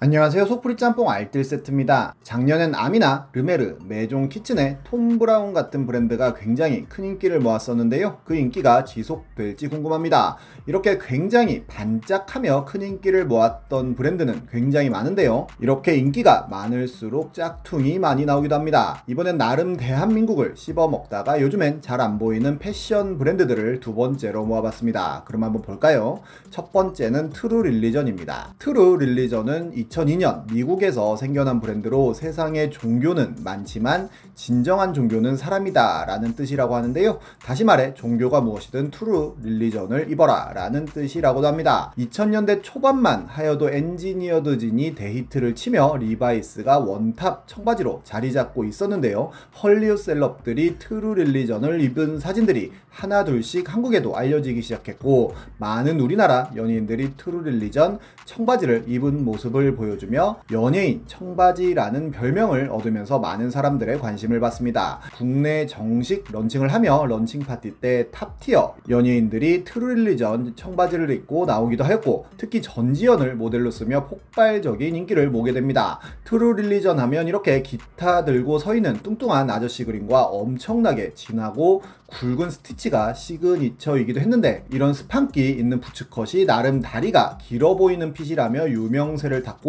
안녕하세요. 속풀이 짬뽕 알뜰 세트입니다. 작년엔 아미나, 르메르, 메종 키친의 톰 브라운 같은 브랜드가 굉장히 큰 인기를 모았었는데요. 그 인기가 지속될지 궁금합니다. 이렇게 굉장히 반짝하며 큰 인기를 모았던 브랜드는 굉장히 많은데요. 이렇게 인기가 많을수록 짝퉁이 많이 나오기도 합니다. 이번엔 나름 대한민국을 씹어먹다가 요즘엔 잘 안 보이는 패션 브랜드들을 두 번째로 모아봤습니다. 그럼 한번 볼까요? 첫 번째는 True Religion입니다. True Religion은 2002년 미국에서 생겨난 브랜드로 세상에 종교는 많지만 진정한 종교는 사람이다 라는 뜻이라고 하는데요. 다시 말해 종교가 무엇이든 True Religion을 입어라 라는 뜻이라고도 합니다. 2000년대 초반만 하여도 Engineered Jean이 대히트를 치며 Levi's가 원탑 청바지로 자리 잡고 있었는데요. 헐리우드 celeb들이 True Religion을 입은 사진들이 하나둘씩 한국에도 알려지기 시작했고 많은 우리나라 연예인들이 True Religion 청바지를 입은 모습을 보여주며 연예인 청바지라는 별명을 얻으면서 많은 사람들의 관심을 받습니다. 국내 정식 launching을 하며 런칭 파티 때 top-tier 연예인들이 True Religion 청바지를 입고 나오기도 했고 특히 전지현을 모델로 쓰며 폭발적인 인기를 모으게 됩니다. True Religion 하면 이렇게 기타 들고 서 있는 뚱뚱한 아저씨 그림과 엄청나게 진하고 굵은 스티치가 signature이기도 했는데 이런 스판기 있는 boots cut이 나름 다리가 길어 보이는 fit이라며 유명세를 탔고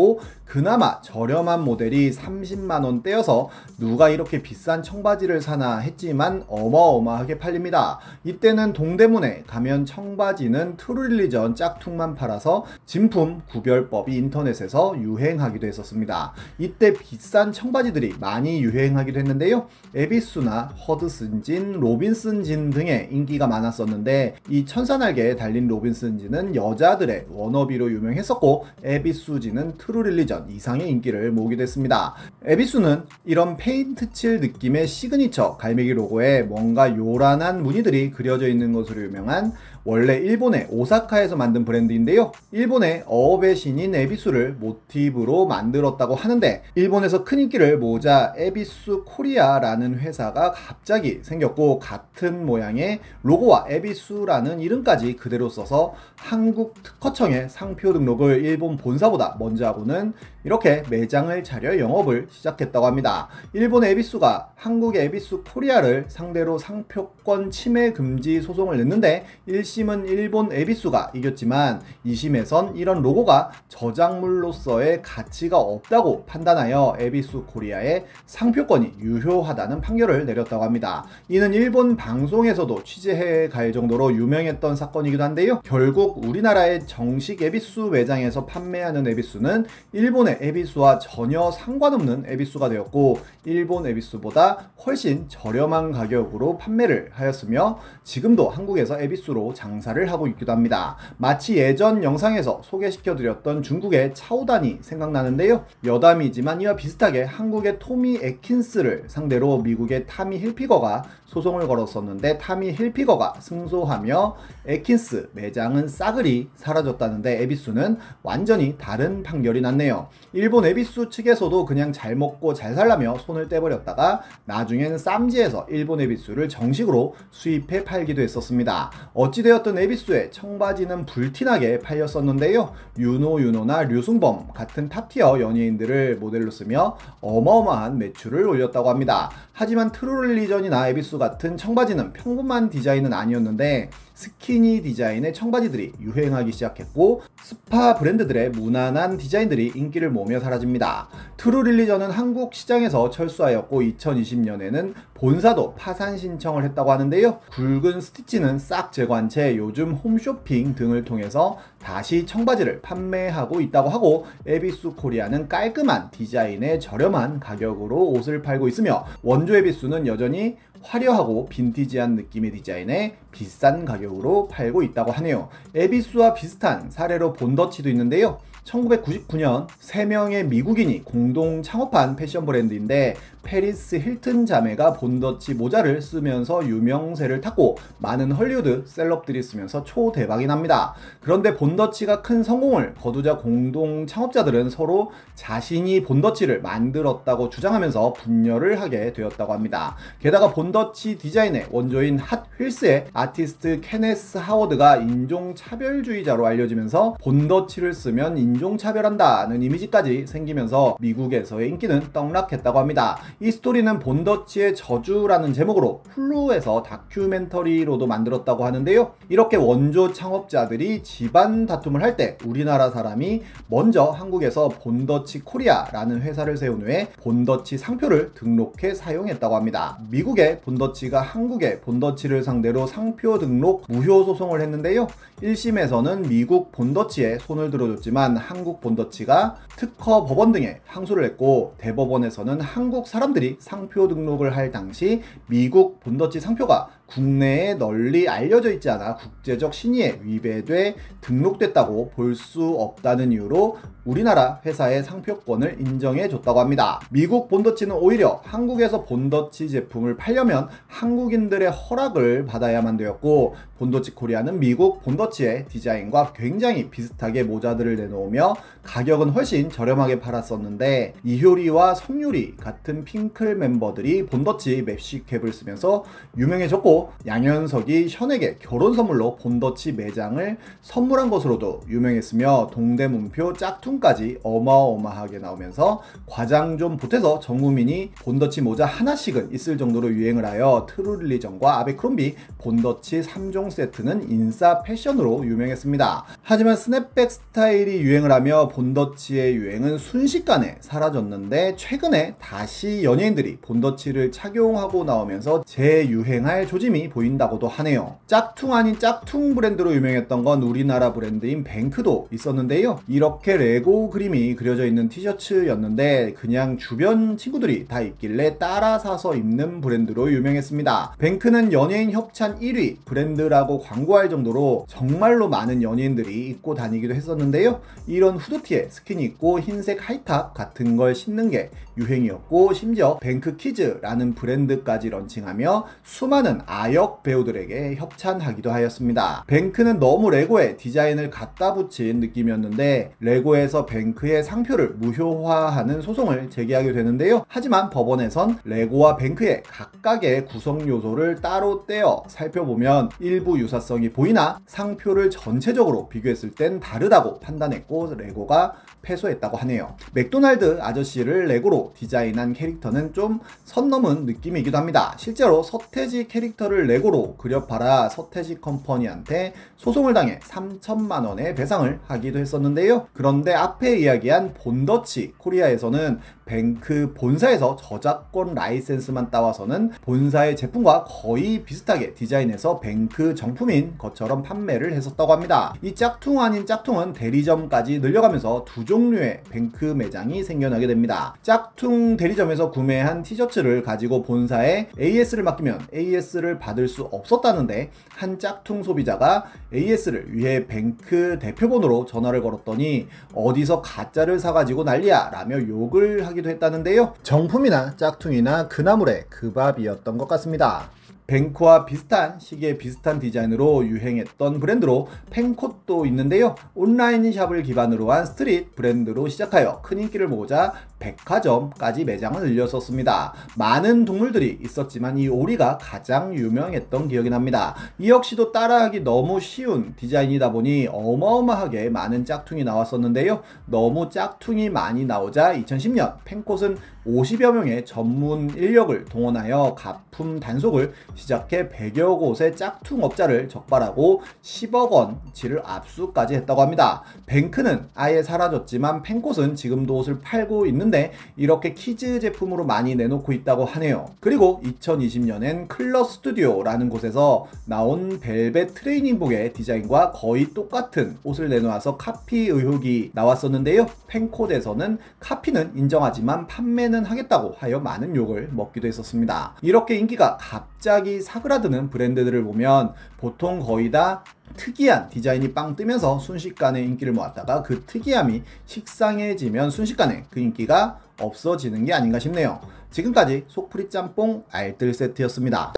그나마 저렴한 모델이 30만원 대여서 누가 이렇게 비싼 청바지를 사나 했지만 어마어마하게 팔립니다. 이때는 동대문에 가면 청바지는 True Religion 짝퉁만 팔아서 진품 구별법이 인터넷에서 유행하기도 했었습니다. 이때 비싼 청바지들이 많이 유행하기도 했는데요. Evisu나 Hudson Jean, 로빈슨 Robin's Jean 등의 인기가 많았었는데 이 천사날개에 달린 Robin's Jean은 여자들의 wannabe로 유명했었고 Evisu Jean은 True Religion 이상의 인기를 모으기도 했습니다. Evisu는 이런 페인트 칠 느낌의 시그니처 갈매기 로고에 뭔가 요란한 무늬들이 그려져 있는 것으로 유명한 원래 일본의 오사카에서 만든 브랜드인데요. 일본의 어업의 신인 에비수를 모티브로 만들었다고 하는데 일본에서 큰 인기를 모자 Evisu Korea라는 회사가 갑자기 생겼고 같은 모양의 로고와 Evisu라는 이름까지 그대로 써서 한국 특허청에 상표 등록을 일본 본사보다 먼저 하고는 이렇게 매장을 차려 영업을 시작했다고 합니다. 일본 Evisu가 한국 Evisu Korea를 상대로 상표권 침해 금지 소송을 냈는데 1심 은 일본 Evisu가 이겼지만 2심에선 이런 로고가 저작물로서의 가치가 없다고 판단하여 Evisu Korea의 상표권이 유효하다는 판결을 내렸다고 합니다. 이는 일본 방송에서도 취재해 갈 정도로 유명했던 사건이기도 한데요. 결국 우리나라의 정식 Evisu 매장에서 판매하는 Evisu는 일본의 Evisu와 전혀 상관없는 Evisu가 되었고 일본 Evisu보다 훨씬 저렴한 가격으로 판매를 하였으며 지금도 한국에서 Evisu로 장사를 하고 있기도 합니다. 마치 예전 영상에서 소개시켜드렸던 중국의 차오단이 생각나는데요. 여담이지만 이와 비슷하게 한국의 Tommy Atkins를 상대로 미국의 Tommy Hilfiger가 소송을 걸었었는데 Tommy Hilfiger가 승소하며 Atkins 매장은 싸그리 사라졌다는데 Evisu는 완전히 다른 판결이 났네요. 일본 에비수 측에서도 그냥 잘 먹고 잘 살라며 손을 떼버렸다가 나중엔 쌈지에서 일본 에비수를 정식으로 수입해 팔기도 했었습니다. 어찌되 었든 에비수의 청바지는 불티나게 팔렸었는데요. 윤호 윤호나 류승범 같은 탑티어 연예인들을 모델로 쓰며 어마어마한 매출을 올렸다고 합니다. 하지만 트롤리전이나 에비수 같은 청바지는 평범한 디자인은 아니었는데 스키니 디자인의 청바지들이 유행하기 시작했고 스파 브랜드들의 무난한 디자인들이 인기를 모으며 사라집니다. 트루릴리전은 한국 시장에서 철수하였고 2020년에는 본사도 파산 신청을 했다고 하는데요. 굵은 스티치는 싹 제거한 채 요즘 홈쇼핑 등을 통해서 다시 청바지를 판매하고 있다고 하고 에비수 코리아는 깔끔한 디자인의 저렴한 가격으로 옷을 팔고 있으며 원조 에비수는 여전히 화려하고 빈티지한 느낌의 디자인에 비싼 가격으로 팔고 있다고 하네요. 에비스와 비슷한 사례로 본더치도 있는데요. 1999년 3명의 미국인이 공동 창업한 패션 브랜드인데 패리스 힐튼 자매가 본더치 모자를 쓰면서 유명세를 탔고 많은 헐리우드 셀럽들이 쓰면서 초대박이 납니다. 그런데 본더치가 큰 성공을 거두자 공동 창업자들은 서로 자신이 본더치를 만들었다고 주장하면서 분열을 하게 되었다고 합니다. 게다가 본더 본더치 디자인의 원조인 핫 휠스의 아티스트 케네스 하워드가 인종차별주의자로 알려지면서 본더치를 쓰면 인종차별한다는 이미지까지 생기면서 미국에서의 인기는 떡락했다고 합니다. 이 스토리는 본더치의 저주라는 제목으로 훌루에서 다큐멘터리로도 만들었다고 하는데요. 이렇게 원조 창업자들이 집안 다툼을 할 때 우리나라 사람이 먼저 한국에서 본더치 코리아라는 회사를 세운 후에 본더치 상표를 등록해 사용했다고 합니다. 미국의 본더치가 한국의 본더치를 상대로 상표 등록 무효 소송을 했는데요. 1심에서는 미국 본더치의 손을 들어줬지만 한국 본더치가 특허 법원 등에 항소를 했고 대법원에서는 한국 사람들이 상표 등록을 할 당시 미국 본더치 상표가 국내에 널리 알려져 있지 않아 국제적 신의에 위배돼 등록됐다고 볼 수 없다는 이유로 우리나라 회사의 상표권을 인정해 줬다고 합니다. 미국 본더치는 오히려 한국에서 본더치 제품을 팔려면 한국인들의 허락을 받아야만 되었고 본더치 코리아는 미국 본더치의 디자인과 굉장히 비슷하게 모자들을 내놓으며 가격은 훨씬 저렴하게 팔았었는데 이효리와 성유리 같은 핑클 멤버들이 본더치 mesh cap을 쓰면서 유명해졌고 양현석이 션에게 결혼 선물로 본더치 매장을 선물한 것으로도 유명했으며 동대문표 짝퉁까지 어마어마하게 나오면서 과장 좀 보태서 전 국민이 본더치 모자 하나씩은 있을 정도로 유행을 하여 트루릴리전과 아베크롬비 본더치 3종 세트는 인싸 패션으로 유명했습니다. 하지만 스냅백 스타일이 유행을 하며 본더치의 유행은 순식간에 사라졌는데 최근에 다시 연예인들이 본더치를 착용하고 나오면서 재유행할 조짐이 보인다고도 하네요. 짝퉁 아닌 짝퉁 브랜드로 유명했던 건 우리나라 브랜드인 뱅크도 있었는데요. 이렇게 레고 그림이 그려져 있는 티셔츠였는데 그냥 주변 친구들이 다 입길래 따라 사서 입는 브랜드로 유명했습니다. 뱅크는 연예인 협찬 1위 브랜드라고 광고할 정도로 정말로 많은 연예인들이 입고 다니기도 했었는데요. 이런 후드티에 스키니 입고 흰색 high top 같은 걸 신는 게 유행이었고 심지어 뱅크 키즈라는 브랜드까지 런칭하며 수많은 아역 배우들에게 협찬하기도 하였습니다. 뱅크는 너무 레고의 디자인을 갖다 붙인 느낌이었는데 레고에서 뱅크의 상표를 무효화하는 소송을 제기하게 되는데요. 하지만 법원에선 레고와 뱅크의 각각의 구성 요소를 따로 떼어 살펴보면 일부 유사성이 보이나 상표를 전체적으로 비교했을 땐 다르다고 판단했고 레고가 패소했다고 하네요. 맥도날드 아저씨를 레고로 디자인한 캐릭터는 좀 선 넘은 느낌이기도 합니다. 실제로 서태지 캐릭터를 레고로 그려봐라 서태지 컴퍼니한테 소송을 당해 3천만 원의 배상을 하기도 했었는데요. 그런데 앞에 이야기한 본더치 코리아에서는 뱅크 본사에서 저작권 라이센스만 따와서는 본사의 제품과 거의 비슷하게 디자인해서 뱅크 정품인 것처럼 판매를 했었다고 합니다. 이 짝퉁 아닌 짝퉁은 대리점까지 늘려가면서 두 종류의 뱅크 매장이 생겨나게 됩니다. 짝퉁 대리점에서 구매한 티셔츠를 가지고 본사에 AS를 맡기면 AS를 받을 수 없었다는데 한 짝퉁 소비자가 AS를 위해 뱅크 대표번호로 전화를 걸었더니 어디서 가짜를 사가지고 난리야 라며 욕을 하기도 했다는데요. 정품이나 짝퉁이나 그 나물에 그 밥이었던 것 같습니다. 뱅크와 비슷한 시계 비슷한 디자인으로 유행했던 브랜드로 팬콧도 있는데요. 온라인 샵을 기반으로 한 street 브랜드로 시작하여 큰 인기를 모으자 백화점까지 매장을 늘렸었습니다. 많은 동물들이 있었지만 이 오리가 가장 유명했던 기억이 납니다. 이 역시도 따라하기 너무 쉬운 디자인이다 보니 어마어마하게 많은 짝퉁이 나왔었는데요. 너무 짝퉁이 많이 나오자 2010년 팬콧은 50여 명의 전문 인력을 동원하여 가품 단속을 시작해 100여 곳의 짝퉁 업자를 적발하고 10억 원치를 압수까지 했다고 합니다. 뱅크는 아예 사라졌지만 팬콧은 지금도 옷을 팔고 있는데 이렇게 kids 제품으로 많이 내놓고 있다고 하네요. 그리고 2020년엔 클러 스튜디오라는 곳에서 나온 벨벳 트레이닝복의 디자인과 거의 똑같은 옷을 내놓아서 카피 의혹이 나왔었는데요. 팬콧에서는 카피는 인정하지만 판매는 하겠다고 하여 많은 욕을 먹기도 했었습니다. 이렇게 인기가 갑자기 사그라드는 브랜드들을 보면 보통 거의 다 특이한 디자인이 빵 뜨면서 순식간에 인기를 모았다가 그 특이함이 식상해지면 순식간에 그 인기가 없어지는 게 아닌가 싶네요. 지금까지 속풀이 짬뽕 알뜰 세트였습니다.